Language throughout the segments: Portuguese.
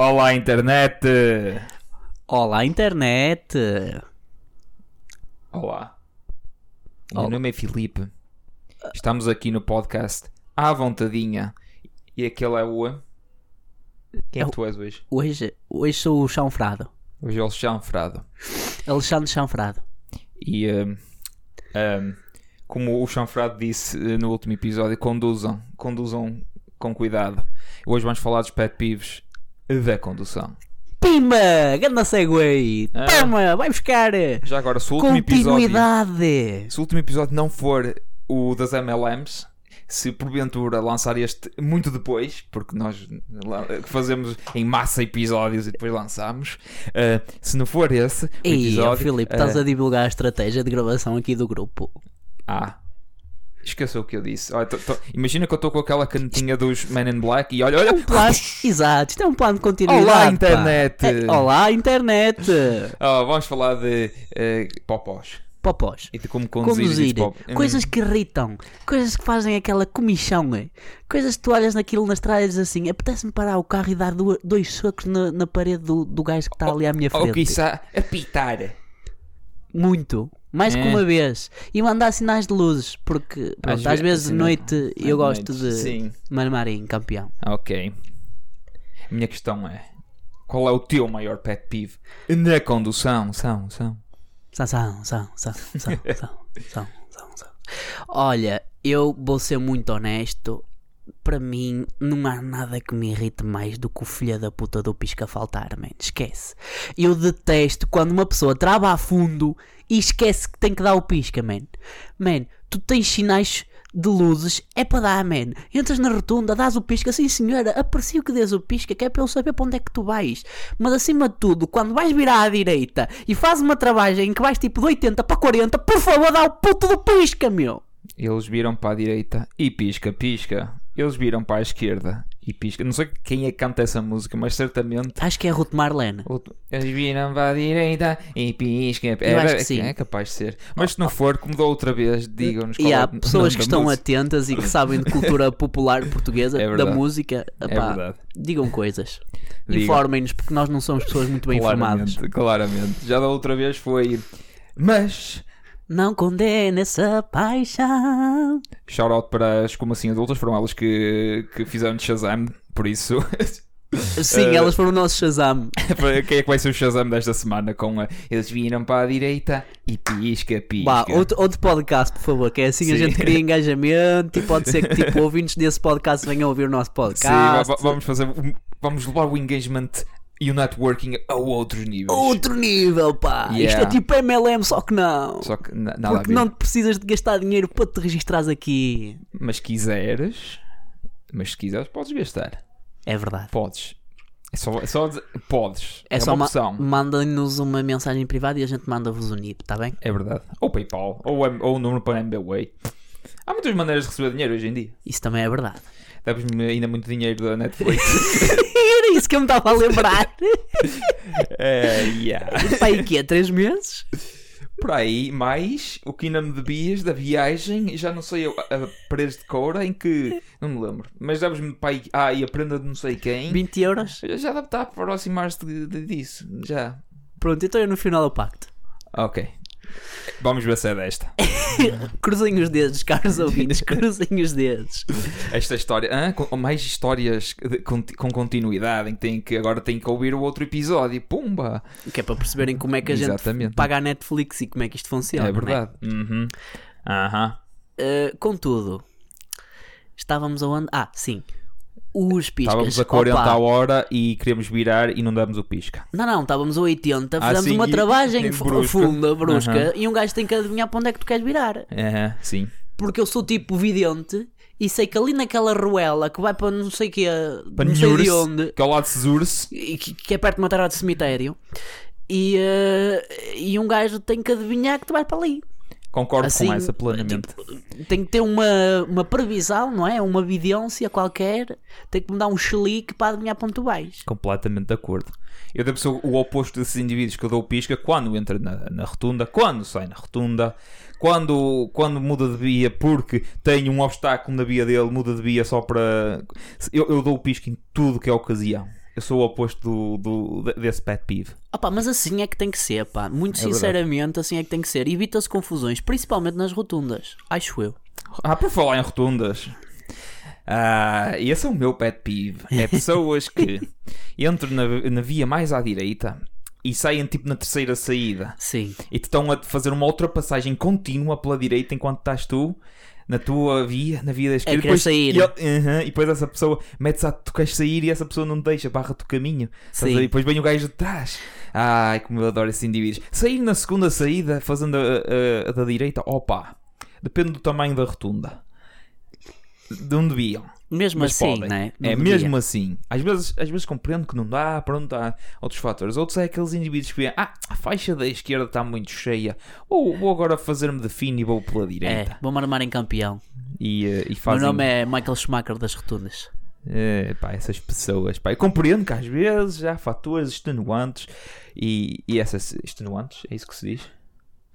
Olá, internet! Olá, internet! Olá. O meu Olá. nome é Filipe. Estamos aqui no podcast à vontadinha. E aquele é o. Quem é É que o- tu és hoje? Hoje, hoje sou o Chanfrado. Hoje é o Chanfrado. Alexandre Chanfrado. E. hum, hum, como o Chanfrado disse eh, no último episódio, conduzam. Conduzam com cuidado. Hoje vamos falar dos pet peeves da condução. Pima! Ganda segue! Ah. Pima! Vai buscar! Já agora, se o último episódio. Continuidade! Se o último episódio não for o das MLMs, se porventura lançar este muito depois, porque nós fazemos em massa episódios e depois lançamos, eh, se não for esse Ei, episódio. Filipe, eh, estás a divulgar a estratégia de gravação aqui do grupo. Ah. Esqueceu o que eu disse. Olha, tô- tô- Imagina que eu estou com aquela canetinha dos Men in Black e olha, olha. Um plano, exato, isto é um plano de continuidade. Olá, internet. É, olá, internet! Ah, vamos falar de eh, popós Popós. e de como conduzir. Conduzir, pop- coisas que irritam, coisas que fazem aquela comichão, é. coisas que tu olhas naquilo na estrada e dizes assim: apetece-me parar o carro e dar dois socos na, na parede do, do gajo que está ali à minha Ou frente. quiçá apitar. Muito, mais que É. uma vez. E mandar sinais de luzes, porque pronto, às, ve- vezes de noite às eu gosto noites, de Sim. marmar em campeão. Ok. A minha questão é: qual é o teu maior pet peeve na condução? São, são. São, são, são, são, são, são, são, são, são. Olha, eu vou ser muito honesto. Para mim, não há nada que me irrite mais do que o filho da puta do pisca faltar, man. Esquece. Eu detesto quando uma pessoa trava a fundo e esquece que tem que dar o pisca, man. Man, tu tens sinais de luzes, é para dar, man. Entras na rotunda, dás o pisca, sim senhora, aprecio que dês o pisca, que é para eu saber para onde é que tu vais. Mas acima de tudo, quando vais virar à direita e fazes uma travagem em que vais tipo de 80 para 40, por favor, dá o puto do pisca, meu. Eles viram para a direita e pisca, pisca. Eles viram para a esquerda e pisca. Não sei quem é que canta essa música, mas certamente. Acho que é Ruth Marlene. Eles viram para a direita e pisca. É, acho é- que sim. é capaz de ser. Mas se não for, como da outra vez, digam-nos E é há nome pessoas que estão atentas e que sabem de cultura popular portuguesa, É da música. É digam coisas. Informem-nos, porque nós não somos pessoas muito bem informadas. Claramente. Já da outra vez foi. Mas. Não condena essa paixão. Shout out para as como assim adultas, foram elas que, que fizeram de Shazam, por isso. Sim, Eh, elas foram o nosso Shazam. quem é que vai ser o Shazam desta semana? Com a, eles viram para a direita e pisca, pisca. Bah, outro, outro podcast, por favor, que é assim a Sim. gente cria engajamento e pode ser que tipo ouvintes desse podcast venham ouvir o nosso Sim, podcast. va- vamos fazer. Vamos levar o engagement e o networking a outros níveis. Outro nível, pá. Isto Yeah. é tipo MLM, só que não. Só que na- nada Porque não precisas de gastar dinheiro para te registrares aqui. Mas quiseres. Mas se quiseres, podes gastar. É verdade. Podes. É só, é só dizer. Podes. É, É, só uma ma opção. mandem-nos uma mensagem privada e a gente manda-vos o NIP, tá bem? É verdade. Ou PayPal, ou, ou o número para MBWay. Há muitas maneiras de receber dinheiro hoje em dia. Isso também é verdade. Deves-me ainda muito dinheiro da Netflix. Era isso que eu me estava a lembrar. é, yeah. Pá, aí que é? Três meses? Por aí, mais o que ainda me devias da viagem, já não sei a, a paredes de coura em que. Não me lembro. Mas deves-me para aí. Ah, e a prenda de não sei quem. 20 euros? Já deve estar a aproximar-se disso. Já. Pronto, então é no final do pacto. Ok. Vamos ver se é desta. Cruzem os dedos, caros ouvintes, cruzem os dedos. Esta história. Com, mais histórias de- com, com continuidade em que, tem que agora tem que ouvir o outro episódio. Pumba! Que é para perceberem como é que a Exatamente. gente paga a Netflix e como é que isto funciona. é verdade. Uhum. Aham. Uh, contudo, estávamos aonde? Ah, sim. Os piscas. Estávamos a 40 Opa. a hora e queríamos virar e não damos o pisca. Não, não, estávamos a 80, Ah, fizemos sim, uma e- travagem e brusca. funda, brusca, Aham. e um gajo tem que adivinhar para onde é que tu queres virar. É, sim. Porque eu sou tipo vidente e sei que ali naquela ruela que vai para não sei que Para não sei de onde, Que é ao lado de Sezurse. e que, que é perto de uma terra de cemitério, e, uh, e um gajo tem que adivinhar que tu vais para ali. Concordo Assim, com essa plenamente. Tem que ter uma, uma previsão, não é? Uma evidência qualquer. Tem que me dar um chelique para adivinhar tu vais. Completamente de acordo. Eu devo ser o oposto desses indivíduos que eu dou pisca quando entra na, na rotunda, quando sai na rotunda, quando, quando muda de via porque tem um obstáculo na via dele, muda de via só para. Eu, eu dou pisca em tudo que é ocasião. Eu sou o oposto do, do- desse pet peeve. Opa, mas assim é que tem que ser, pá. Muito É verdade. sinceramente, assim é que tem que ser. Evita-se confusões, principalmente nas rotundas. Acho eu. Ah, por falar em rotundas. Ah, esse é o meu pet peeve. É pessoas que entram na, na via mais à direita e saem tipo na terceira saída Sim. e te estão a fazer uma ultrapassagem contínua pela direita enquanto estás tu na tua via, na via da esquerda. querer sair. E, ele- Aham, e depois essa pessoa mete-se a tu queres sair e essa pessoa não te deixa, barra-te o caminho. Sim. E depois vem o gajo de trás. Ai, como eu adoro esses indivíduos. Sair na segunda saída, fazendo a, a- a da direita, opa, depende do tamanho da rotunda. De onde viam. Mesmo Mas assim, podem. né? É mesmo assim. Às vezes, às vezes compreendo que não dá, pronto, há outros fatores. Outros é aqueles indivíduos que veem, ah, a faixa da esquerda está muito cheia, ou vou agora fazer-me de fino e vou pela É, direita. vou-me armar em campeão. E, eh, e fazem. meu nome é Michael Schumacher das rotundas. Eh, pá, essas pessoas, pá, eu compreendo que às vezes há fatores extenuantes e, e essas extenuantes, é isso que se diz?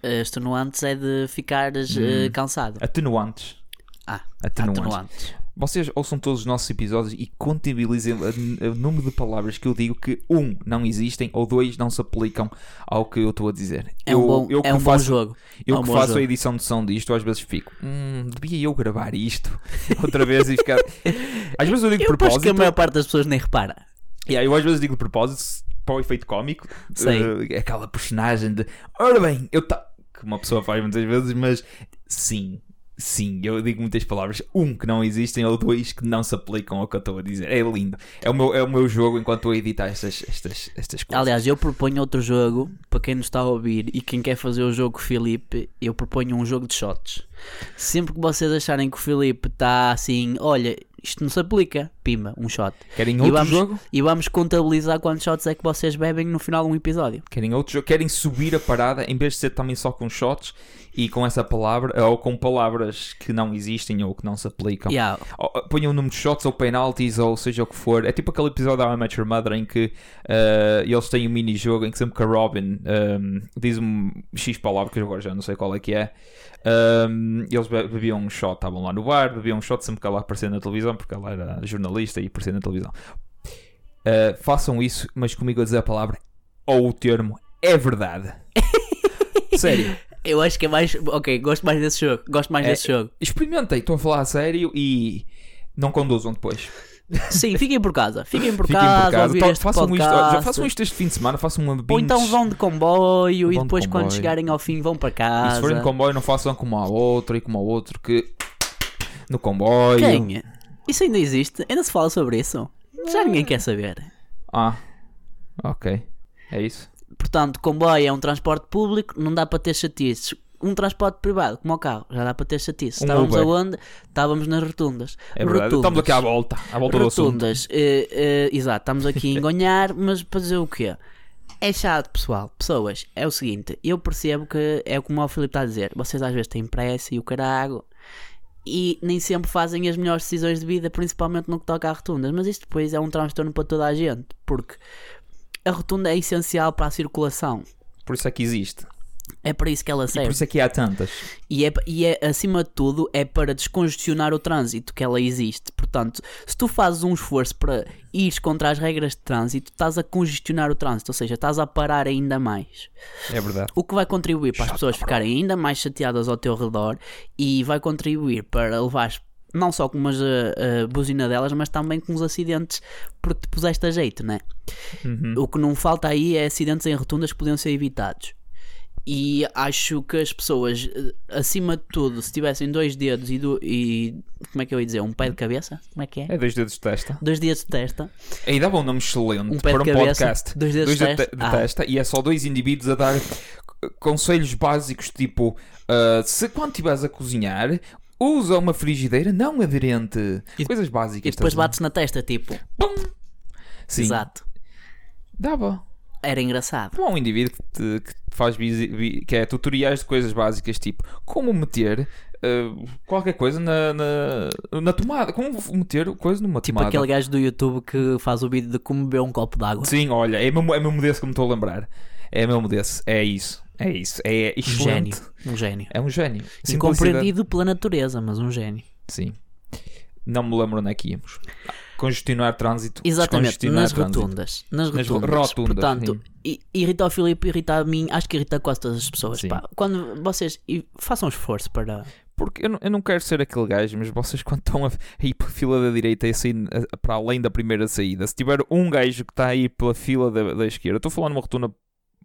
Uh, Extenuantes é de ficares uh, Hum. cansado. Atenuantes. Ah, Atenuantes. atenuantes. Vocês ouçam todos os nossos episódios e contabilizem o número de palavras que eu digo que, um, não existem ou dois, não se aplicam ao que eu estou a dizer. É eu, um bom, eu é um bom faço, jogo. Eu É um que bom faço jogo. a edição de som disto, às vezes fico, hum, devia eu gravar isto outra vez e ficar. Às vezes eu digo de Eu acho que a propósito. maior parte das pessoas nem repara. Aí eu às vezes digo de propósito para o efeito cómico. Eh, aquela personagem de ora bem, eu tá. Que uma pessoa faz muitas vezes, mas sim, sim, eu digo muitas palavras. Um que não existem ou dois que não se aplicam ao que eu estou a dizer. É lindo. É o meu, é o meu jogo enquanto a editar estas, estas, estas coisas. Aliás, eu proponho outro jogo para quem nos está a ouvir e quem quer fazer o jogo Filipe, eu proponho um jogo de shots. Sempre que vocês acharem que o Filipe está assim, olha, isto não se aplica, pimba, um shot. Querem E outro vamos, jogo? e vamos contabilizar quantos shots é que vocês bebem no final de um episódio. Querem outro jogo? Querem subir a parada em vez de ser também só com shots e com essa palavra ou com palavras que não existem ou que não se aplicam. Yeah. Ou- Ponham o número de shots ou penalties ou seja o que for. É tipo aquele episódio da Your Mother em que eh, eles têm um mini-jogo em que sempre que a Robin ehm, diz um X palavra, que eu agora já não sei qual é que é, ehm, eles be- bebiam um shot, estavam lá no bar, bebiam um shot sempre que ela aparecia na televisão, porque ela era jornalista e aparecia na televisão. Eh, façam isso, mas comigo a dizer a palavra ou o termo é verdade. Sério. Eu acho que é mais. Ok, gosto mais desse jogo. Gosto mais É- desse jogo. Experimentem, estou a falar a sério e não conduzam depois. Sim, fiquem por casa. Fiquem por Fiquem casa, por casa. este façam, isto, já façam isto este fim de semana, façam uma binge. Ou então vão de comboio e Vão de depois quando comboio. chegarem ao fim vão para E casa. se forem de comboio, não façam como a outra e como a outro que no comboio. Quem? Isso ainda existe? Ainda se fala sobre isso? Já ninguém quer saber. Ah, ok. É isso. Portanto, comboio é um transporte público, não dá para ter chatices. Um transporte privado, como o carro, já dá para ter chatices. Um Estávamos Uber. aonde? Estávamos nas rotundas. É verdade. Estamos aqui à volta. À volta do assunto. Rotundas, eh, eh, exato, estamos aqui a engonhar, mas para dizer o quê? É chato, pessoal. Pessoas, é o seguinte, eu percebo que é como o Filipe está a dizer, vocês às vezes têm pressa e o carago e nem sempre fazem as melhores decisões de vida, principalmente no que toca a rotundas, mas isto depois é um transtorno para toda a gente, porque a rotunda é essencial para a circulação. Por isso é que existe. É para isso que ela E por serve. isso é que há tantas. E é, e é, acima de tudo, é para descongestionar o trânsito que ela existe. Portanto, se tu fazes um esforço para ires contra as regras de trânsito, estás a congestionar o trânsito, ou seja, estás a parar ainda mais. É verdade. O que vai contribuir para as pessoas ficarem ainda mais chateadas ao teu redor e vai contribuir para levar não só com umas uh, buzina delas, mas também com os acidentes porque te puseste a jeito, né? Uhum. O que não falta aí é acidentes em rotundas que podiam ser evitados. E acho que as pessoas, eh, acima de tudo, se tivessem dois dedos e, do, e como é que eu ia dizer? Um pé de cabeça? Como é que é? É dois dedos de testa. Dois dedos de testa. Aí dá um nome excelente Um pé para um cabeça, podcast. dois dedos de de, testa. de testa e é só dois indivíduos a dar conselhos básicos tipo ah, se quando estiveres a cozinhar usa uma frigideira não aderente. E- Coisas básicas. E depois bates na testa, tipo. Sim. Exato. Dava. Era engraçado. Não há um indivíduo que, te, que te faz que é tutoriais de coisas básicas tipo como meter ah, qualquer coisa na, na, na tomada. Como meter coisa numa Tipo tomada. aquele gajo do YouTube que faz o vídeo de como beber um copo d'água. Sim, olha, é mesmo, é mesmo desse que me estou a lembrar. É mesmo desse. É isso. É isso. É Um excelente. gênio. Um gênio. É um gênio. Incompreendido pela natureza, mas um gênio. Sim. Não me lembro onde é que íamos. Congestionar trânsito. Exatamente, nas trânsito. rotundas. Nas Nas rotundas. rotundas, Portanto, sim. irrita o Filipe, irrita a mim, acho que irrita quase todas as pessoas. Pá. Quando vocês façam esforço para. Porque eu não, eu não quero ser aquele gajo, mas vocês quando estão a, a ir pela fila da direita e a sair para além da primeira saída, se tiver um gajo que está a ir pela fila da, da esquerda, estou a falar numa rotunda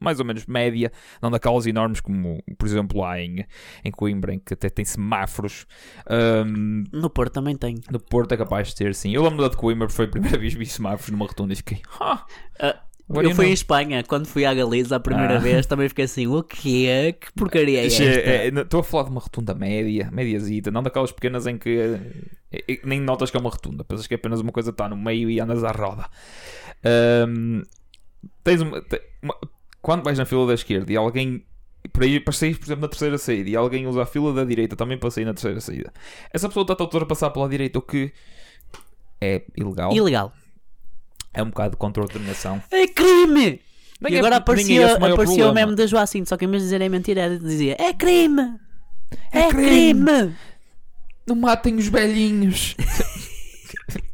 mais ou menos média, não daquelas enormes como, por exemplo, lá em, em Coimbra, em que até tem semáforos. Ahm, No Porto também tem. no Porto é capaz de ter, sim. Eu lembro da de Coimbra, foi a primeira vez que vi semáforos numa rotunda e fiquei, ah, Agora eu fui não. em Espanha, quando fui à Galiza a primeira Ah. vez, também fiquei assim: o que é? Que porcaria é esta? É, é, não- Estou a falar de uma rotunda média, médiazita, não daquelas pequenas em que eh, eh, nem notas que é uma rotunda, pensas que é apenas uma coisa que está no meio e andas à roda. Ahm, tens uma, uma- quando vais na fila da esquerda e alguém para, ir, para sair, por exemplo, na terceira saída e alguém usa a fila da direita também para sair na terceira saída, essa pessoa está toda a passar pela direita, o que é ilegal, Ilegal. é um bocado de contra-ordenação. É crime! Nem e é- agora é aparecia, maior aparecia o meme da Joacim, só que em vez de dizer é mentira, ele dizia é crime! É, crime." crime! Não matem os velhinhos!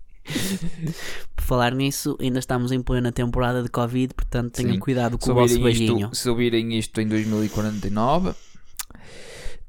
Por falar nisso, ainda estamos em plena temporada de Covid, portanto tenham Sim. cuidado com se o vosso isto, se ouvirem isto em 2049,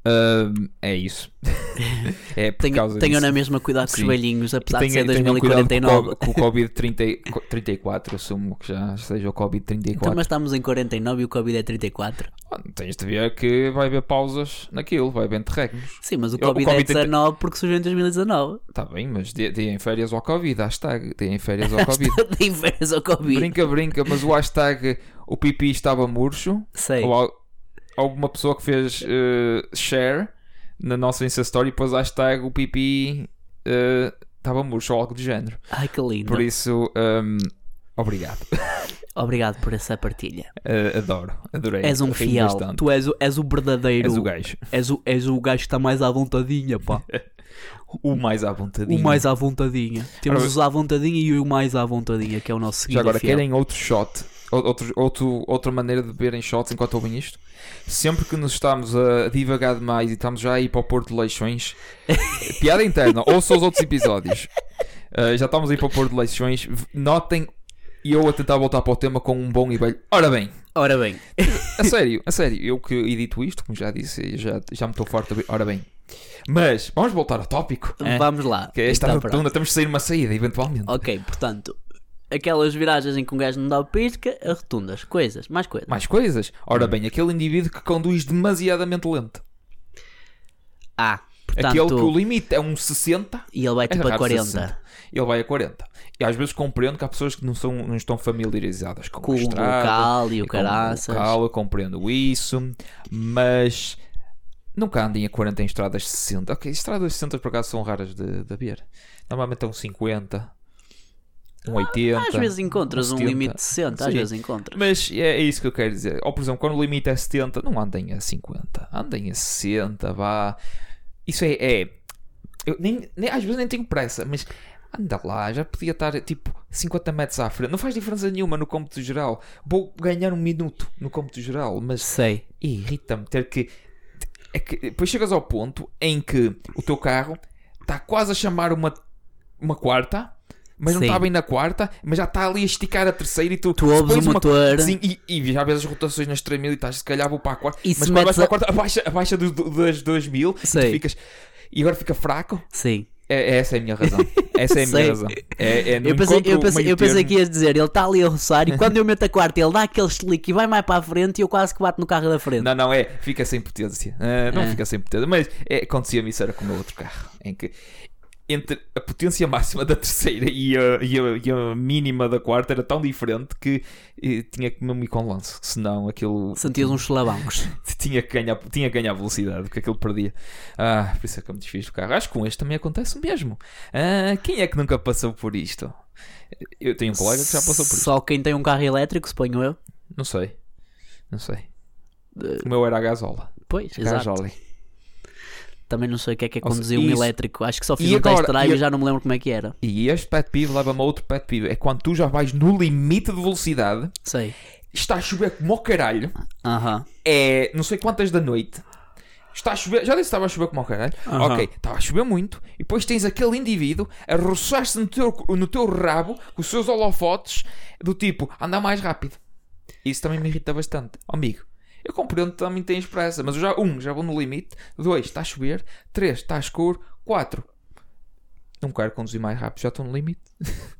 ahm, é isso. é por Tenham, causa tenham na mesma cuidado com os velhinhos, apesar de Tenham- ser tenham cuidado 2049. Com o co- com o Covid 30, co- 34, assumo que já seja o Covid 34. Então, mas estamos em 49 e o Covid é 34. Ah, Tens de ver que vai haver pausas naquilo, vai haver interregnos. Sim, mas o Eu- o Covid, é Covid tem- 19 porque surgiu em 2019. Está Tá bem, mas deem férias ao Covid, hashtag, deem férias ao Covid. Tem férias ao Covid. brinca, brinca, mas o hashtag o pipi estava murcho. Sei. Ou alguma pessoa que fez eh, share na nossa Insta Story e pôs hashtag o pipi eh, estava murcho ou algo do género. Ai que lindo. Por isso, ehm, obrigado. Obrigado por essa partilha. Eh, adoro, adorei. És um fiel. bastante. Tu és o, és o verdadeiro. És o gajo. És o, és o gajo que está mais à vontadinha, pá. O mais à vontadinha. O mais à vontadinha. Temos Ora, os à vontadinha e o mais à vontadinha, que é o nosso seguinte Já agora, fiel. querem outro shot? Ou- Outro, outro, outra maneira de beberem shots enquanto ouvem isto? Sempre que nos estamos a divagar demais e estamos já a ir para o Porto de Leixões, piada interna, ouçam os outros episódios. Uh, já estamos a ir para o Porto de Leixões. Notem, e eu a tentar voltar para o tema com um bom e velho. Ora bem, Ora bem, a sério, a sério, eu que edito isto, como já disse, já, já me estou farto de. Ora bem, mas vamos voltar ao tópico. vamos lá. Que é esta Então, temos de sair uma saída, eventualmente. Ok, portanto, aquelas viragens em que um gajo não dá o pisca, as rotundas, coisas, mais coisas. Mais coisas. Ora bem, aquele indivíduo que conduz demasiadamente lento. Ah, portanto, Aquele que o limite é um 60, e ele vai é tipo a raro 40. 60. ele vai a 40. E às vezes compreendo que há pessoas que não, são, não estão familiarizadas com, Com a o local e o com caraças. local, eu compreendo isso, mas nunca andem a 40 em estradas de 60. Ok, estradas de 60 por acaso são raras de, de haver. Normalmente é um 50, um 80. Às vezes encontras um 70. limite de 60, às vezes encontras. Mas é, é isso que eu quero dizer. Ou por exemplo, quando o limite é 70, não andem a 50, andem a 60, vá. Isso é. é- eu nem, nem- às vezes nem tenho pressa, mas anda lá, já podia estar tipo 50 metros à frente. Não faz diferença nenhuma no cômputo geral. Vou ganhar um minuto no cômputo geral, mas Sei. irrita-me ter que. É que depois chegas ao ponto em que o teu carro está quase a chamar uma, uma quarta. Mas não Sim. está bem na quarta, mas já está ali a esticar a terceira e tu, Tu ouves o uma- motor. Sim, e, e já vês as rotações nas 3000 e estás, se calhar vou para a quarta. E mas quando vais para a quarta, abaixa, abaixa dos, das 2000 e tu ficas. E agora fica fraco. Sim. É, essa é a minha razão. Essa é a minha Sei. razão. É, é, Eu pensei, eu, pensei, eu pensei que ias dizer, ele está ali a roçar e quando eu meto a quarta ele dá aquele slick e vai mais para a frente e eu quase que bato no carro da frente. Não, não é. Fica sem potência. Ah, não É. fica sem potência. Mas é, acontecia-me isso era com o meu outro carro. Em que entre a potência máxima da terceira e a, e a- e a mínima da quarta era tão diferente que eh, tinha que mesmo ir com lance. Senão aquilo. Sentias uns solavancos. tinha que ganhar, tinha que ganhar velocidade, porque aquilo perdia. Ah, por isso é que eu me desfiz do carro. Acho que com este também acontece o mesmo. Ah, quem é que nunca passou por isto? Eu tenho um colega que já passou por isto. Só quem tem um carro elétrico, suponho eu. Não sei. Não sei. O meu era a gasola. Pois, exato. Gasoli. Também não sei o que é que é conduzir um elétrico. Acho que só fiz E um test agora- drive e já não me lembro como é que era. E este pet peeve leva-me a outro pet peeve. É quando tu já vais no limite de velocidade, Sei. está a chover como o caralho, Aham. é não sei quantas da noite, está a chover, já disse que estava a chover como o caralho. Aham. Ok, estava a chover muito. E depois tens aquele indivíduo a roçar-se no teu, no teu rabo com os seus holofotes do tipo, anda mais rápido. Isso também me irrita bastante. Oh, amigo, eu compreendo também tens pressa, mas eu já, um, já vou no limite. Dois, está a chover. Três, está escuro. Quatro, não quero conduzir mais rápido, já estou no limite.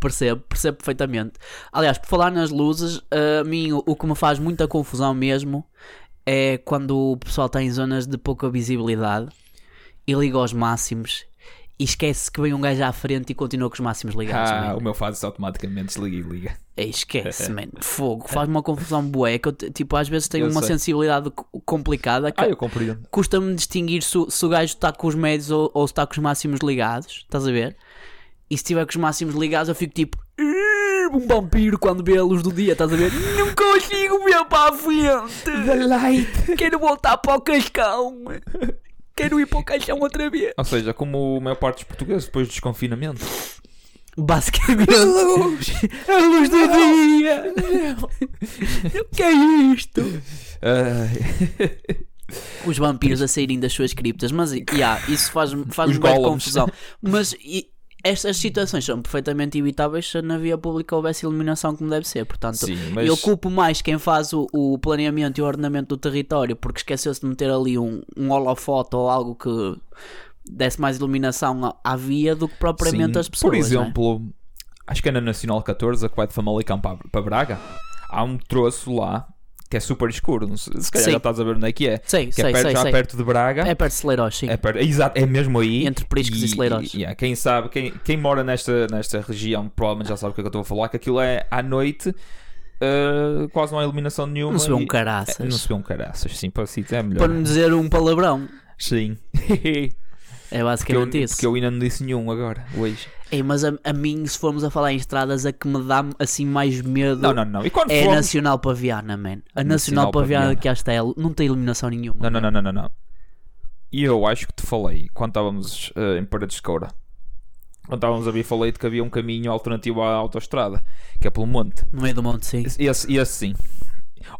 Percebo, percebo perfeitamente. Aliás, por falar nas luzes, a mim o, o que me faz muita confusão mesmo é quando o pessoal está em zonas de pouca visibilidade e liga aos máximos e esquece que vem um gajo à frente e continua com os máximos ligados. Ah, man. o meu faz isso automaticamente, desliga e liga. Esquece, mano. Fogo. Faz uma confusão bué que eu, tipo, às vezes tenho Eu uma sei. sensibilidade co- complicada que Ah, eu compreendo. custa-me distinguir se, o- se o gajo está com os médios ou, ou se está com os máximos ligados. Estás a ver? E se estiver com os máximos ligados, eu fico tipo. "Ih, Um vampiro quando vê a luz do dia, estás a ver? Não consigo ver para a frente. The light. Quero voltar para o cascão. Quero ir para o caixão outra vez. Ou seja, como a maior parte dos portugueses depois do desconfinamento. Basicamente, Luz! a luz do dia. O que é isto? Ai. os vampiros a saírem das suas criptas, mas yeah, isso faz-me faz golems. confusão. Mas e, estas situações são perfeitamente evitáveis se na via pública houvesse iluminação como deve ser. Portanto, Sim, mas eu culpo mais quem faz o, o planeamento e o ordenamento do território porque esqueceu-se de meter ali um, um holofote ou algo que desse mais iluminação à, via do que propriamente Sim. as pessoas. Por é? exemplo, acho que é na Nacional 14, a que vai de Famalicão para, para Braga. Há um troço lá que é super escuro. Se calhar Sim. já estás a ver onde é que é. Sei, Que sei, é perto, sei, já sei. perto de Braga. É perto de Celeiros, sim. É, perto, é exato, é mesmo aí. Entre Priscos e Celeiros. yeah, quem sabe, quem, quem mora nesta, nesta região provavelmente já sabe o que é que eu estou a falar, que aquilo é à noite, uh, quase não há iluminação nenhuma. Não se vê um e- caraças. é, não se vê um caraças, sim, para si é melhor. Para não dizer um palavrão. Sim. É porque, eu, basicamente isso. porque eu ainda não disse nenhum agora, hoje. Ei, mas a, a mim, se formos a falar em estradas, a que me dá assim mais medo Não, não, não. E quando é a fomos... Nacional Paviana, man. A Nacional, Nacional Paviana Paviana. de Castelo não tem iluminação nenhuma. Não, não, não, não, não, não. E eu acho que te falei, quando estávamos eh, em Paredes de Coura, quando estávamos a vir, falei-te que havia um caminho alternativo à autoestrada, que é pelo monte. No meio do monte, sim. Esse, esse, esse sim.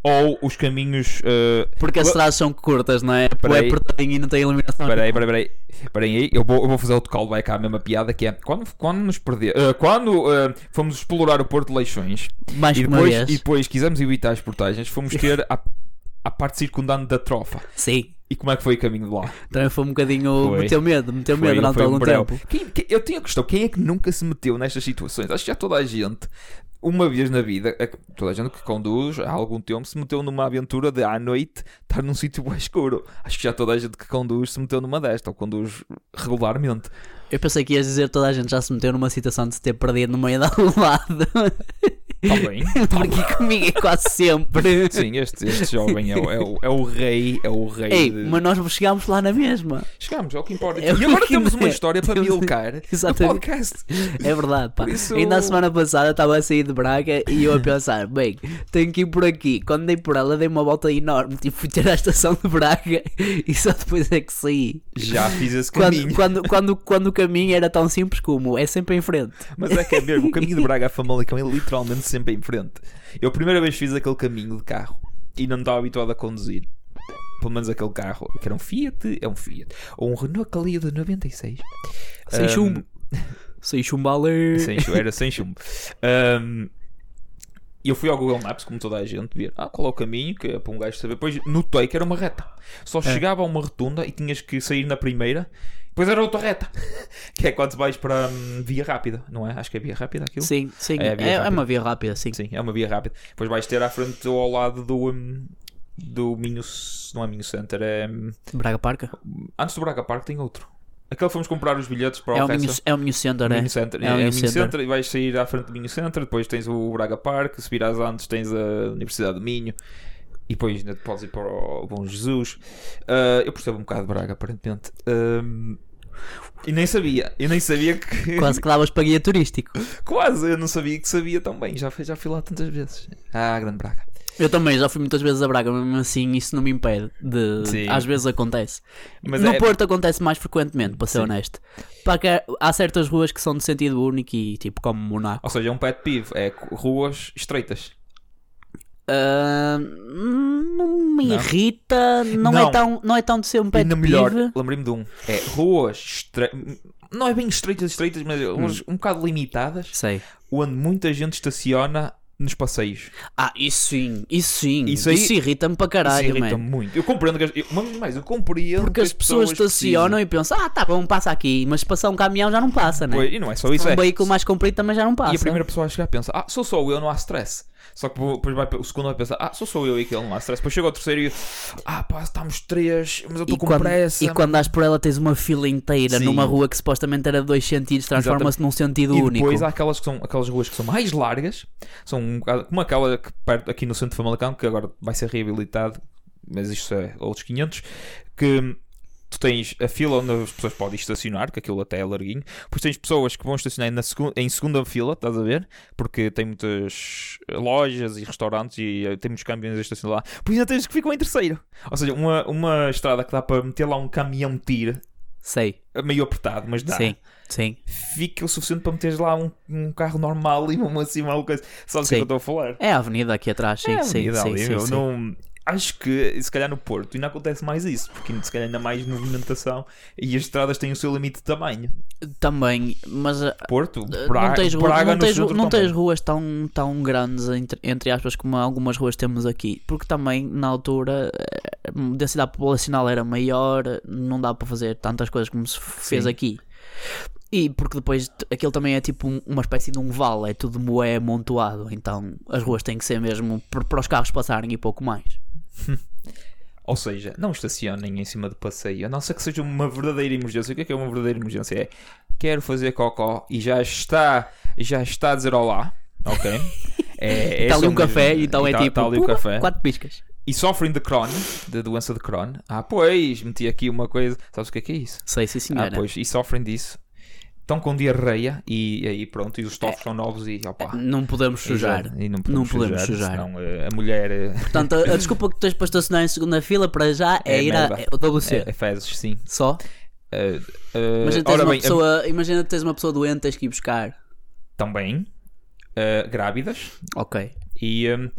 Ou os caminhos. eh, Porque as estradas são curtas, não é? Peraí. é apertadinho e não tem iluminação. Espera aí, espera aí, espera aí. Eu vou, eu vou fazer outro callback à mesma piada que é quando, quando nos perder, eh, quando eh, fomos explorar o Porto de Leixões Mais e depois, e depois quisemos evitar as portagens, fomos ter a, a parte circundante da trofa. Sim. E como é que foi o caminho de lá? Também foi um bocadinho. Foi. Meteu medo, meteu medo Foi- durante foi um algum breu. tempo. Quem- quem- eu tinha questão, quem é que nunca se meteu nestas situações? Acho que já toda a gente, uma vez na vida, é toda a gente que conduz há algum tempo se meteu numa aventura de à noite estar num sítio escuro. Acho que já toda a gente que conduz se meteu numa desta, ou conduz regularmente. Eu pensei que ias dizer toda a gente já se meteu numa situação de se ter perdido no meio da lado. Também. Porque comigo é quase sempre. Sim, este, este jovem é, o- é o, é o rei, é o rei. Ei, de- mas nós chegámos lá na mesma. Chegamos, é o que importa. É e agora que temos uma história para milcar no Exatamente. podcast. É verdade, pá. Isso- Ainda a semana passada estava a sair de Braga e eu a pensar, bem, tenho que ir por aqui. Quando dei por ela, dei uma volta enorme. Tipo, fui ter à estação de Braga e só depois é que saí. Já fiz esse caminho. Quando, quando, quando, quando o caminho era tão simples como é sempre em frente. Mas é que é mesmo, o caminho de Braga a Famalicão é literalmente sempre em frente. Eu a primeira vez fiz aquele caminho de carro e não estava habituado a conduzir. Pelo menos aquele carro, que era um Fiat, é um Fiat. Ou um Renault Calio de 96. Sem Ahm, chumbo. Sem chumbo. Sem chumbo, era sem chumbo. Ahm, E eu fui ao Google Maps, como toda a gente, ver ah, qual é o caminho, que é para um gajo saber. Depois notei que era uma reta. Só É. chegava a uma rotunda e tinhas que sair na primeira. Depois era outra reta. que é quando vais para hum, via rápida, não é? Acho que é via rápida aquilo. Sim, sim. É É, é rápida. uma via rápida, sim. Sim, é uma via rápida. Depois vais ter à frente ou ao lado do. hum, do Minho. Não é Minho Center, é. hum, Braga Parca? Antes do Braga Park tem outro. Aquele que fomos comprar os bilhetes para É o Minho, é o Minho Center, é. Minho Center. É É, o é Minho Center. Center e vais sair à frente do Minho Center. Depois tens o Braga Park. Se virares antes, tens a Universidade de Minho. E depois ainda podes ir para o Bom Jesus. Ah, eu percebo um bocado de Braga, aparentemente. Ahm, e nem sabia. Eu nem sabia que. Quase que davas para guia turístico. Quase, eu não sabia que sabia tão bem. Já, fui- já fui lá tantas vezes. Ah, grande Braga. Eu também já fui muitas vezes a Braga, mas mesmo assim isso não me impede de. Sim. Às vezes acontece. Mas no é- Porto acontece mais frequentemente, para ser Sim. honesto. Há certas ruas que são de sentido único e tipo como Monaco. Ou seja, é um pet peeve. É ruas estreitas. Ah, não me Não? irrita, não, Não. É tão, não é tão de ser um pet melhor, lembrei-me de um. É ruas estre... Não é bem estreitas, estreitas, mas Hum. ruas um bocado limitadas, Sei. onde muita gente estaciona nos passeios. Ah, isso sim, isso sim. Isso Isso, aí- irrita-me para caralho, Isso irrita muito. Eu compreendo que as... eu, mas mais, eu compreendo Porque que as pessoas estacionam e pensam, ah, tá bom, passa aqui, mas se passar um caminhão já não passa, né? E não é só isso, um é. veículo mais comprido também já não passa. E a primeira pessoa a chegar pensa, ah, sou só eu, não há stress. Só que depois vai, o segundo vai pensar, ah, sou só eu e aquele não há stress. Depois chega o terceiro e, ah, pá, estamos três, mas eu estou E com quando, pressa. e quando dás por ela tens uma fila inteira Sim. numa rua que supostamente era de dois sentidos, transforma-se num sentido E único. depois há aquelas, que são, aquelas ruas que são mais largas, são um bocado, como aquela que perto aqui no centro de Famalicão, que agora vai ser reabilitado, mas isto é outros 500, que tu tens a fila onde as pessoas podem estacionar, que aquilo até é larguinho, depois tens pessoas que vão estacionar na segun- em segunda fila, estás a ver? Porque tem muitas lojas e restaurantes e eh, tem muitos caminhões a estacionar lá, depois ainda tens que ficam em terceiro. Ou seja, uma, uma estrada que dá para meter lá um caminhão tiro, Sei, meio apertado, mas dá sim, sim. fica o suficiente para meteres lá um, um carro normal e uma assim uma coisa. Sabes o que é que eu estou a falar? É a avenida aqui atrás, sim, É, sim, avenida sim, ali, sim, sim. não- Acho que se calhar no Porto ainda acontece mais isso, porque se calhar ainda mais movimentação e as estradas têm o seu limite de tamanho. Também, mas uh, Porto, não Braga, tens, ru- Braga não tens, não tens ruas tão, tão grandes, entre, entre aspas, como algumas ruas temos aqui. Porque também, na altura, eh, a densidade populacional era maior, não dá para fazer tantas coisas como se fez Sim. aqui. E porque depois aquilo também é tipo um- uma espécie de um vale, é tudo moé amontoado. Então as ruas têm que ser mesmo para para os carros passarem e pouco mais. Ou seja, não estacionem em cima do passeio, a não ser que seja uma verdadeira emergência. O que é que é uma verdadeira emergência? É quero fazer cocó e já está, já está a dizer olá, ok? É, Está esse ali é um o café mesmo- e então é tá- tipo tá ali "Puma, café. quatro piscas. e sofrem de Crohn, de doença de Crohn. Ah, pois, meti aqui uma coisa. Sabes o que é que é isso? Sei, sim Ah, senhora. pois, e sofrem disso. Estão com diarreia e aí pronto, e os estofos são novos e opá. Não podemos sujar. Exato, E não Não podemos, podemos sujar, sujar. senão eh, a mulher eh, Portanto, a, a desculpa que tens para estacionar em segunda fila para já é, É ir a, merda. é o WC. é, é fezes, sim. Só. Eh, eh, Imagina tens, uma bem, a- pessoa, imagina que tens uma pessoa doente, tens que ir buscar. também eh, grávidas Ok. e, eh,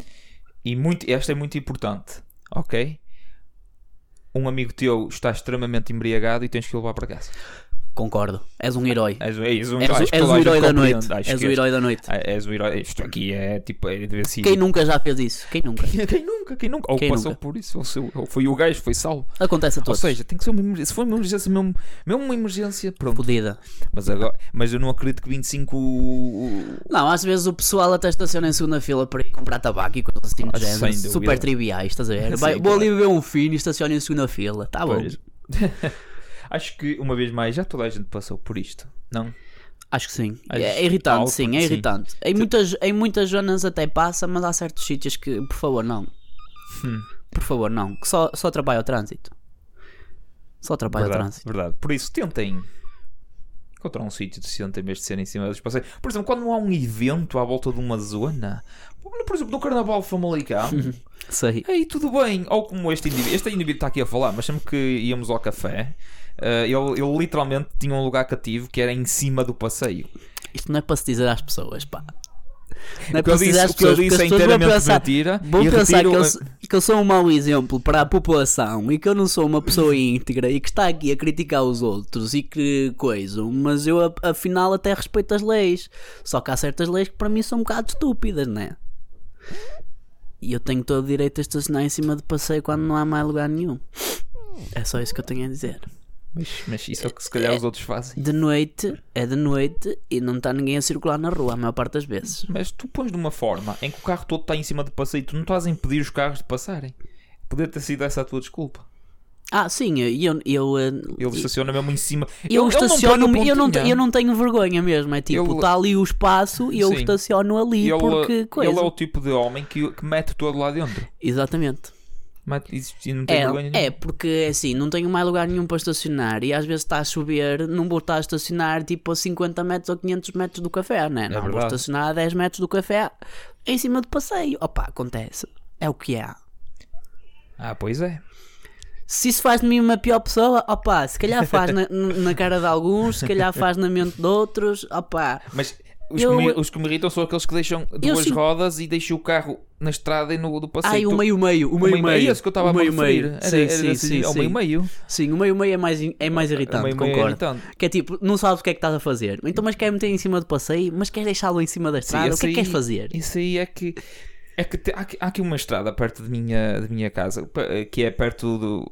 e muito, esta é muito importante, ok? Um amigo teu está extremamente embriagado e tens que o levar para casa. Concordo. És um herói. És, és um, És, és o herói da noite. acho És o herói da noite. Ah, És o herói. Isto aqui é tipo. É, ser- Quem nunca já fez isso? Quem nunca? Quem nunca? Quem nunca? Ou Quem passou nunca? por isso, ou, seu- ou foi o gajo, foi salvo. Acontece a Ou todos. seja, tem que ser uma emergência. Se for uma emergência, mesmo, mesmo uma emergência, pronto. Fodida. Mas, agora, mas eu não acredito que 25. Não, às vezes o pessoal até estaciona em segunda fila para ir comprar tabaco e coisas assim Ah, género. Super triviais, estás a ver? Sim, Vai, vou ali beber um fino e estaciona em segunda fila. Tá bom. Acho que uma vez mais já toda a gente passou por isto, não? Acho que sim. Acho É irritante, sim, é sim. irritante. Em muitas, em muitas zonas até passa, mas há certos sítios que, por favor, não. Hum. Por favor, não. Que só, só atrapalha o trânsito. Só atrapalha o verdade, trânsito. verdade. Por isso, tentem encontrar um sítio de assento em vez de ser em cima dos passeios. Por exemplo, quando não há um evento à volta de uma zona, por exemplo, no Carnaval Famalicão, Sei. aí tudo bem. Ou como este indivíduo, este indivíduo está aqui a falar, mas sempre que íamos ao café, eh, ele, ele literalmente tinha um lugar cativo que era em cima do passeio. Isto não é para se dizer às pessoas, pá. Não é O que eu disse, o que eu disse é inteiramente pensar, mentira. vão e pensar que retiro- eu, sou- que eu sou um mau exemplo para a população e que eu não sou uma pessoa íntegra e que está aqui a criticar os outros e que coisa, mas eu afinal até respeito as leis. Só que há certas leis que para mim são um bocado estúpidas, não é? E eu tenho todo o direito a estacionar em cima de passeio quando não há mais lugar nenhum. É só isso que eu tenho a dizer. Mas, mas isso é o que se calhar os outros fazem. De noite, é de noite e não está ninguém a circular na rua a maior parte das vezes. Mas tu pões de uma forma em que o carro todo está em cima do passeio, tu não estás a impedir os carros de passarem. Podia ter sido essa a tua desculpa. Ah, sim, eu, eu, eh, Ele estaciona mesmo em cima. eu não estaciono, no eu, não, eu não tenho vergonha mesmo. É tipo, está ali o espaço e eu Sim. estaciono ali Ele, porque coisa. ele é o tipo de homem que, que mete todo lá dentro. Exatamente. E- não tem É, vergonha é, porque assim, não tenho mais lugar nenhum para estacionar e às vezes está a chover, não vou estar a estacionar tipo a 50 metros ou 500 metros do café, né? Não, vou verdade. estacionar a 10 metros do café em cima do passeio. Opa, acontece. É o que há. Ah, pois é. Se isso faz de mim uma pior pessoa, opa, se calhar faz na, na cara de alguns, se calhar faz na mente de outros, opa. Mas Os, Eu- que me, os que me irritam são aqueles que deixam duas sinto- rodas e deixam o carro na estrada e no do passeio. Ai, o meio-meio, o o meio meio-meio. é esse que eu estava o a me referir. meio-meio. Era, Sim, era sim, sim, é o sim. meio-meio. Sim, o meio-meio é mais, é mais irritante, O meio-meio é concordo. irritante. Que é tipo, não sabes o que é que estás a fazer. Então, mas quer meter em cima do passeio, mas quer deixá-lo em cima da estrada. o esse que é que queres fazer? Isso aí é que. É que te- há, aqui- há aqui uma estrada perto de minha, de minha casa que é perto do.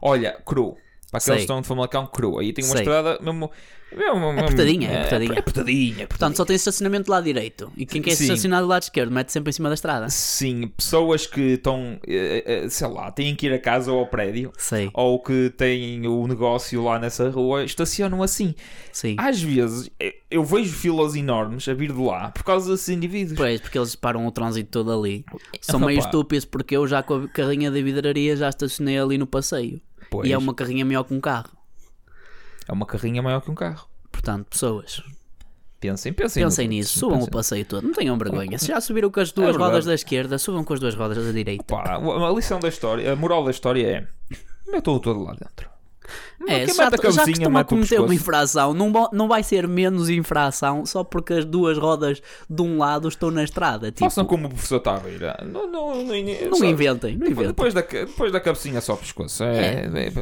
Olha, Cru. Para aqueles que estão de Famalicão, Cru. Aí tem uma Sei. estrada mesmo. mesmo- mesmo- apertadinha, é é, apertadinha. É apertadinha. Portanto, só tem estacionamento do lado direito. E quem quer Sim. estacionar do lado esquerdo mete sempre em cima da estrada. Sim, pessoas que estão, eh, eh, sei lá, têm que ir a casa ou ao prédio, Sei, ou que têm o negócio lá nessa rua, estacionam assim. sim. Às vezes eh, eu vejo filas enormes a vir de lá por causa desses indivíduos. Pois, porque eles param o trânsito todo ali. São meio estúpidos porque eu já com a carrinha da vidraria já estacionei ali no passeio. Pois, E é uma carrinha maior que um carro. é uma carrinha maior que um carro. Portanto, pessoas, Pensem, pensem. pensem no- nisso. Subam o pensem. passeio todo. Não tenham vergonha. Se já subiram com as duas verdade. rodas da esquerda, subam com as duas rodas da direita. Pá, a lição da história, a moral da história é: metam-o todo lá dentro. É, já, a já a o cometer uma infração, não, não vai ser menos infração só porque as duas rodas de um lado estão na estrada. Tipo, Façam como o professor Taveira. Não, não, não, não só- inventem, não inventem. Depois da, depois da cabecinha só o pescoço. É, é-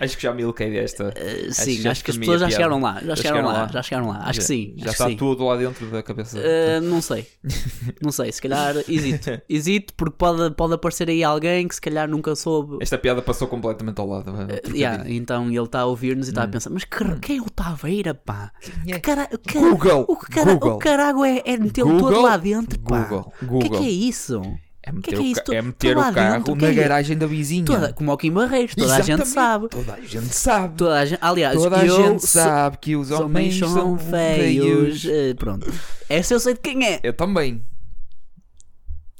acho que já me iluquei desta. Uh, Acho sim, que acho que as já pessoas já a chegaram lá. Já, chegaram lá, já chegaram lá. Acho que sim. Já acho está sim. tudo lá dentro da cabeça. Uh, não sei. Não sei, se calhar hesito. Hesito porque pode, pode aparecer aí alguém que se calhar nunca soube. Esta piada passou completamente ao lado. é, Uh, yeah, então ele está a ouvir-nos e Hum. está a pensar: Mas que, quem é o Taveira, pá? Que cara, que, Google, O, que cara, Google. o carago é, é metê-lo todo Google, lá dentro, pá. Google, O que é Google. que é isso? É que meter, é que é o, isso? é meter o carro dentro, o que na é garagem da vizinha. Toda, como ao Kim Barreiros, toda a gente Exatamente. sabe. Toda a gente sabe. Toda a gente, aliás, Toda a gente sabe que os homens são feios. Eh, pronto. Essa eu sei de quem é. Eu também.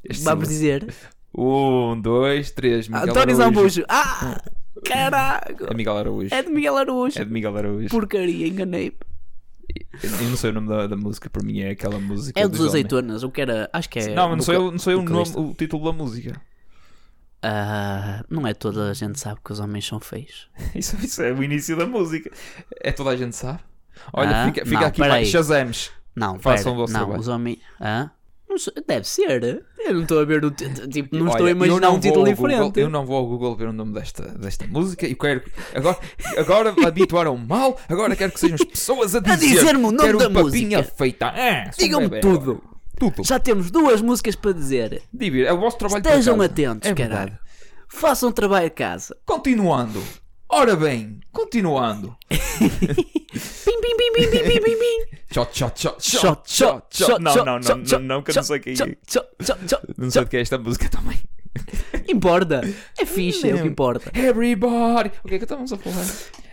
Este Vamos sim. dizer. Um, dois, três. Miguel António. Zambujo. Ah! Caraca! É Miguel Araújo. É de Miguel Araújo. É de Miguel Araújo. Porcaria, enganei. Eu não sei o nome da, da música, para mim é aquela música. É dos azeitonas, o que era. Acho que é. Não, mas não sei, não sei o, nome, o título da música. Ah, não é toda a gente sabe que os homens são feios. Isso, isso é o início da música. É toda a gente sabe. Olha, Ah, fica, fica não, aqui mais. Não, Façam pera, o vosso não, trabalho. os homens. Hã? Sei, deve ser. Eu não estou a ver Tipo, não estou Olha, a eu imaginar um título diferente. Google, eu não vou ao Google ver o nome desta, desta música e quero. Agora, agora habituaram mal, agora quero que sejam as pessoas a dizer. dizer-me o nome quero da música. feita. Ah, sou Digam-me tudo. agora. Tudo. Já temos duas músicas para dizer. Divir, é o vosso trabalho Estejam atentos, é caralho. Façam trabalho de casa. Continuando. Ora bem, continuando. Pim, pim, pim, pim, pim, pim, pim, pim. Shot, shot, shot, Shot, shot, shot, Não, não, não, não, não, que eu não sei quem shot, é. Não sei de que é esta música também. Importa. É fixe, é o que importa. Everybody. O que é que estamos a falar?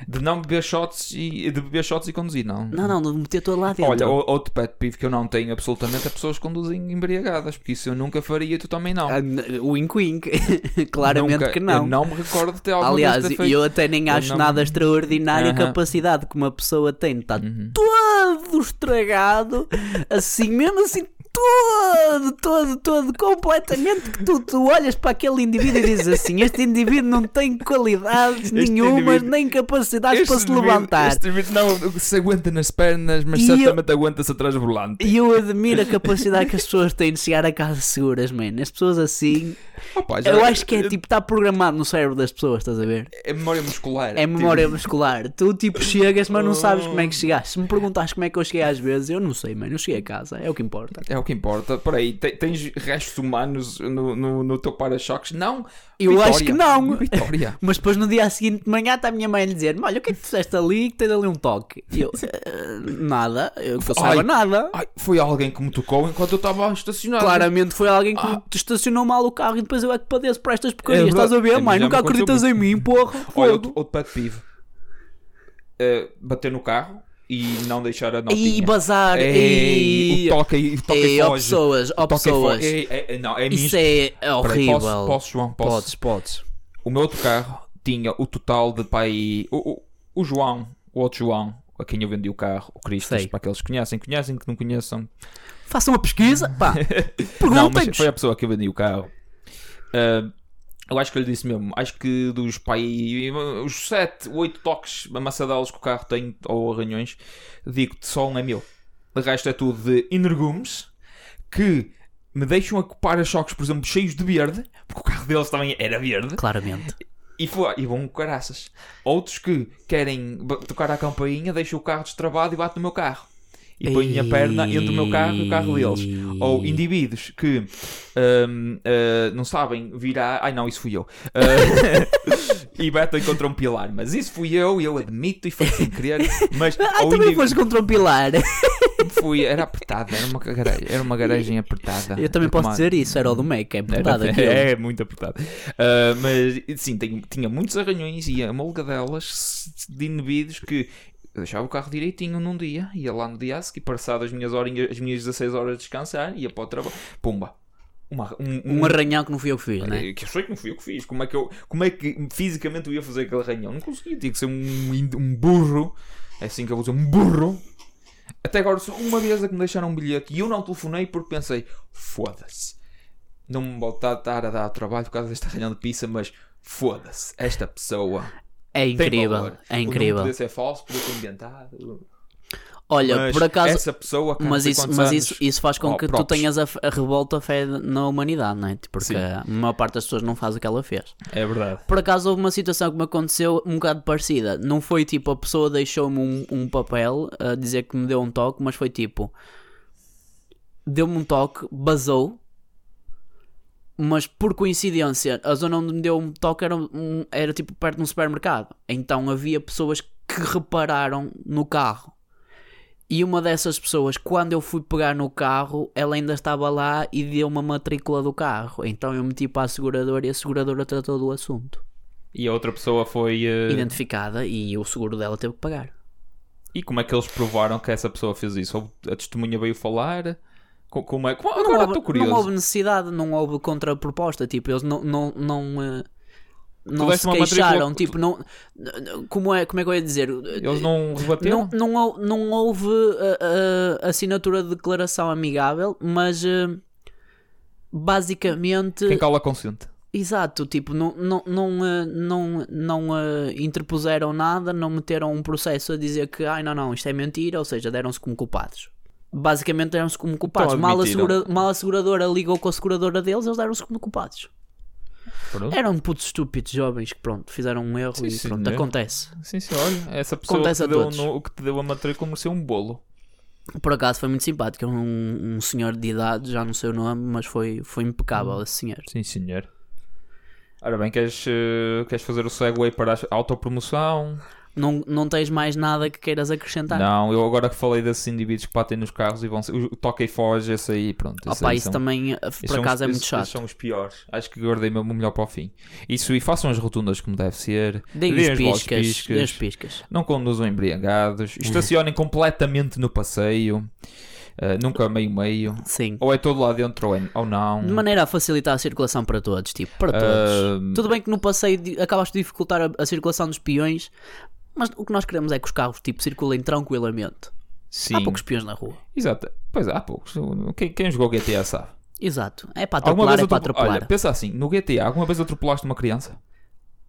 De não beber shots e de beber shots e conduzir, não. Não, não, de meter todo lá dentro. Olha, o- outro pet peeve que eu não tenho absolutamente é pessoas que conduzem embriagadas, porque isso eu nunca faria e tu também não. N- Wink wink. Claramente Nunca- que não. Eu não me recordo de ter alguma Aliás, eu até nem acho não- nada extraordinária a Aham. Capacidade que uma pessoa tem estar Uhum. todo estragado, assim, mesmo assim, todo, todo, todo, completamente. Que tu, tu olhas para aquele indivíduo e dizes assim: Este indivíduo não tem qualidades nenhumas, nem capacidades para se levantar. Este indivíduo não se aguenta nas pernas, mas E certamente aguenta-se atrás do volante. E eu admiro a capacidade que as pessoas têm de chegar a casa seguras, man. As pessoas assim. Opa, já- Eu acho que é tipo, está programado no cérebro das pessoas, estás a ver? É memória muscular. É memória Tipo, muscular. Tu tipo chegas, mas não sabes como é que chegaste. Se me perguntares como é que eu cheguei às vezes, eu não sei, mano. Eu cheguei a casa, é o que importa. É o que importa. Peraí, te- tens restos humanos no, no, no teu para-choques? Não. Eu Vitória. acho que não. Vitória. Mas depois no dia seguinte de manhã está a minha mãe a dizer: Olha, o que é que tu fizeste ali que tens ali um toque? E eu, "Eh, nada, eu eu saiba Ai. nada. Ai, foi alguém que me tocou enquanto eu estava estacionado. Claramente foi alguém que te estacionou mal o carro e depois eu é que padeço por estas porcarias. É. Estás a ver, A mim mãe? Nunca acreditas em mim, porra. Olha, outro, outro pet peeve. Eh, bater no carro e não deixar a notinha. E bazar. E... toca e, toca e E foge. pessoas, ó e pessoas. ei, ei, não, é Isso é horrível. Posso, posso, João? Posso? Podes, podes. O meu outro carro tinha o total de pai. O, o, o João, o outro João, a quem eu vendi o carro, o Cristas, Sei. para aqueles que conhecem, conhecem, que não conheçam. Façam uma pesquisa, pá. Perguntem-nos. foi a pessoa que eu vendi o carro. Ah, eu acho que eu lhe disse mesmo. Acho que dos pai. Os 7, 8 toques amassadelos que o carro tem, ou arranhões, digo-te só um é meu. De resto é tudo de energumes que me deixam a para-choques, por exemplo, cheios de verde, porque o carro deles também era verde. Claramente. E, foi, e vão caraças. Outros que querem tocar a campainha, deixam o carro destravado e bate no meu carro. E põem a perna entre o meu carro e o carro deles. Ou indivíduos que hum, ah, não sabem virar. Ai não, isso fui eu. Ah, e batem contra um pilar. Mas isso fui eu e eu admito e foi sem querer. Mas ou também indiví- foste contra um pilar. fui, era apertada, era uma garagem, era uma garagem apertada. Eu também De posso comando. dizer isso, era o do Mac, é Era- verdade aquilo. é, muito apertado. Ah, mas sim, tenho- tinha muitos arranhões e a molga delas de indivíduos que eu deixava o carro direitinho num dia, ia lá no dia a seguir, passado as minhas, horinhas, as minhas 16 horas de descansar, ia para o trabalho, pumba. Uma, um, Um arranhão que não fui eu que fiz, né? é, que eu sei que não fui eu que fiz. Como é que, eu, como é que fisicamente eu ia fazer aquele arranhão? Não conseguia, tinha que ser um, um burro. É assim que eu vou dizer, um burro. Até agora, só uma vez é que me deixaram um bilhete e eu não telefonei porque pensei: foda-se, não me estar a dar trabalho por causa deste arranhão de pizza, mas foda-se, esta pessoa É incrível, é incrível. Podia ser falso, podia ser inventado. Olha, mas por acaso, essa pessoa, mas isso, mas anos- isso, isso faz com Oh, que tu tenhas a, a revolta fé na humanidade, não é? Porque Sim. a maior parte das pessoas não faz o que ela fez. É verdade. Por acaso houve uma situação que me aconteceu um bocado parecida. Não foi tipo a pessoa deixou-me um, um papel a dizer que me deu um toque, mas foi tipo deu-me um toque, basou, mas por coincidência a zona onde me deu um toque era, um- era tipo perto de um supermercado. Então havia pessoas que repararam no carro. E uma dessas pessoas, quando eu fui pegar no carro, ela ainda estava lá e deu uma matrícula do carro. Então eu meti para a seguradora e a seguradora tratou do assunto. E a outra pessoa foi. eh, Identificada e o seguro dela teve que pagar. E como é que eles provaram que essa pessoa fez isso? A testemunha veio falar? Co- Como é? Como... Não Agora houve, estou curioso. não houve necessidade, não houve contraproposta. Tipo, eles não, não, não, eh, não se queixaram. matrícula- Tipo, não, como, é, como é que eu ia dizer? Eles não rebateram? Não, não, não houve uh, uh, assinatura de declaração amigável, mas basicamente. Quem cala consente. Exato, tipo, não, não, não, não, não uh, interpuseram nada, não meteram um processo a dizer que, ai não, não, isto é mentira, ou seja, deram-se como culpados. Basicamente deram-se como culpados. Mal a, segura- mal a seguradora ligou com a seguradora deles, eles deram-se como culpados. Pronto. Eram putos estúpidos jovens que, pronto, fizeram um erro Sim, e sim, pronto, né? acontece. Sim, sim, olha, essa pessoa que Acontece te, a deu no- que te deu a matrícula mereceu um bolo. Por acaso foi muito simpático, era um, um senhor de idade, já não sei o nome, mas foi, foi impecável esse senhor. Sim, senhor. Ora bem, queres, eh, queres fazer o segue para a autopromoção? Não, não tens mais nada que queiras acrescentar? Não, eu agora que falei desses indivíduos que batem nos carros e vão ser, o toca e foge, esse aí, pronto. Opa, aí isso são- também, eh, por acaso, os- é muito esses- chato. esses são os piores. Acho que guardei mesmo o melhor para o fim. Isso e façam as rotundas como deve ser. Deem Deem os as piscas, piscas. deem os piscas. Não conduzam embriagados. Estacionem completamente no passeio. Uh, nunca meio-meio. Sim. Ou é todo lá dentro ou, é, ou não. De maneira a facilitar a circulação para todos, tipo, para todos. Tudo bem que no passeio acabaste de dificultar a, a circulação dos peões, mas o que nós queremos é que os carros, tipo, circulem tranquilamente. Sim. Há poucos peões na rua. Exato. Pois há poucos. Quem, quem jogou GTA sabe. Exato. É para Alguma atropelar, vez é para atrope- atropelar. Olha, pensa assim, no GTA, alguma vez atropelaste uma criança?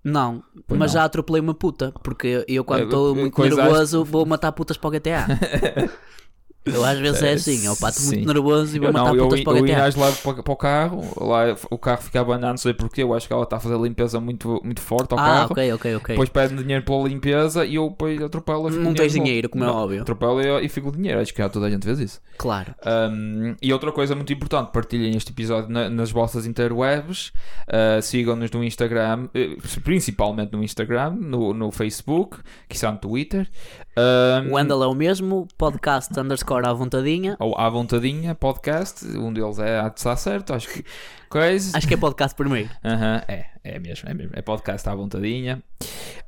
Não, Pois mas não. já atropelei uma puta, porque eu quando É, estou é, muito coisaste- nervoso vou matar putas para o GTA. eu às vezes é assim, eu pato muito nervoso e vou Eu matar não, eu, putas para o eu ia lá para, para o carro, lá o carro fica a abanar, não sei porquê, eu acho que ela está a fazer limpeza muito, muito forte ao Ah, carro. ok, ok, ok. Depois pede dinheiro pela limpeza e eu depois atropelo. Não tens dinheiro, como é Não, óbvio. Atropelo e, e fico com dinheiro. Acho que já toda a gente fez isso. Claro. Um, e outra coisa muito importante, partilhem este episódio na- nas vossas interwebs, uh, sigam-nos no Instagram, eh, principalmente no Instagram, no, no Facebook, que está no Twitter, um, O handle é o mesmo, podcast underscore à vontadinha. ou à vontadinha, podcast, um deles é a de estar certo, acho que coisa. Acho que é podcast primeiro. É, é mesmo, é mesmo. É podcast à vontadinha.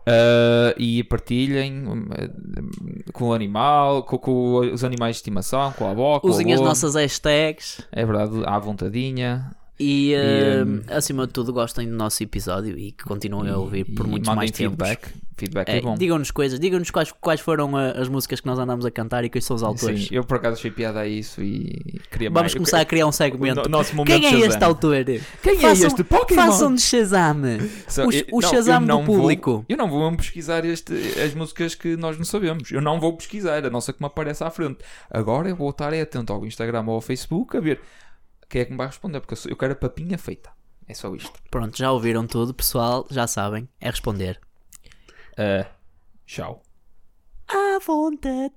Uh, e partilhem uh, com o animal, com, com os animais de estimação, com a avó, com Usem as nossas hashtags É verdade, à vontadinha. E, eh, hum, acima de tudo gostem do nosso episódio e que continuem a ouvir por E mandem mais tempos. feedback. feedback É, é, bom. digam-nos coisas, digam-nos quais, quais foram a- as músicas que nós andamos a cantar e quais são os autores. Sim, eu por acaso achei piada a isso e queria Vamos mais. começar a criar um segmento. O no- nosso momento Quem é este Shazam. autor? Quem é Façam- este Pokémon? Façam de Shazam. Só- o- eu- o não, Shazam eu do não vou- público. eu não vou pesquisar este, as músicas que nós não sabemos. Eu não vou pesquisar, a nossa que me aparece à frente. Agora eu vou estar é atento ao Instagram ou ao Facebook a ver quem é que me vai responder, porque eu, sou- eu quero a papinha feita. É só isto. Pronto, já ouviram tudo, pessoal, já sabem. É responder. Ah, tchau. À vontadinha.